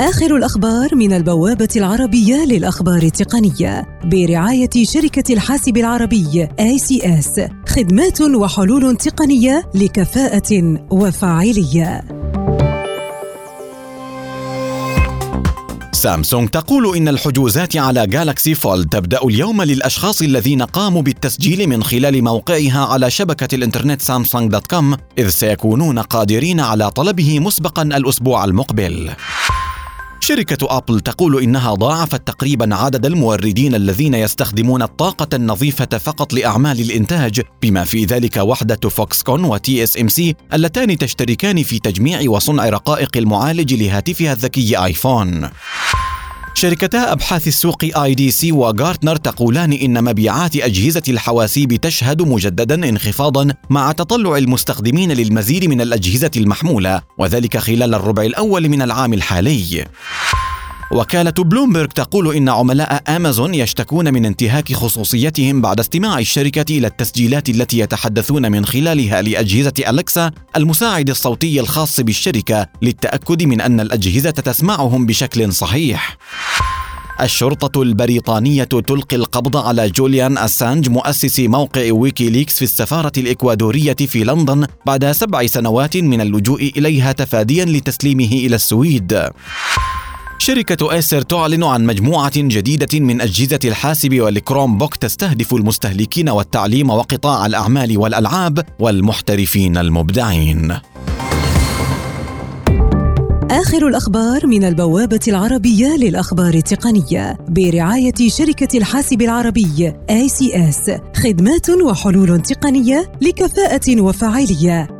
آخر الأخبار من البوابة العربية للأخبار التقنية برعاية شركة الحاسب العربي ACS خدمات وحلول تقنية لكفاءة وفاعلية. سامسونج تقول إن الحجوزات على Galaxy Fold تبدأ اليوم للأشخاص الذين قاموا بالتسجيل من خلال موقعها على شبكة الإنترنت Samsung dot com إذ سيكونون قادرين على طلبه مسبقا الأسبوع المقبل. شركة أبل تقول إنها ضاعفت تقريبا عدد الموردين الذين يستخدمون الطاقة النظيفة فقط لأعمال الإنتاج بما في ذلك وحدة Foxconn و TSMC اللتان تشتركان في تجميع وصنع رقائق المعالج لهاتفها الذكي آيفون. شركتا أبحاث السوق IDC وغارتنر تقولان إن مبيعات أجهزة الحواسيب تشهد مجددا انخفاضا مع تطلع المستخدمين للمزيد من الأجهزة المحمولة وذلك خلال الربع الأول من العام الحالي. وكالة بلومبرغ تقول إن عملاء أمازون يشتكون من انتهاك خصوصيتهم بعد استماع الشركة إلى التسجيلات التي يتحدثون من خلالها لأجهزة أليكسا المساعد الصوتي الخاص بالشركة للتأكد من أن الأجهزة تسمعهم بشكل صحيح. الشرطة البريطانية تلقي القبض على جوليان أسانج مؤسس موقع ويكيليكس في السفارة الإكوادورية في لندن بعد سبع سنوات من اللجوء إليها تفاديا لتسليمه إلى السويد. شركة ايسر تعلن عن مجموعة جديدة من أجهزة الحاسب والكروم بوك تستهدف المستهلكين والتعليم وقطاع الأعمال والألعاب والمحترفين المبدعين. آخر الأخبار من البوابة العربية للأخبار التقنية برعاية شركة الحاسب العربي ACS خدمات وحلول تقنية لكفاءة وفاعلية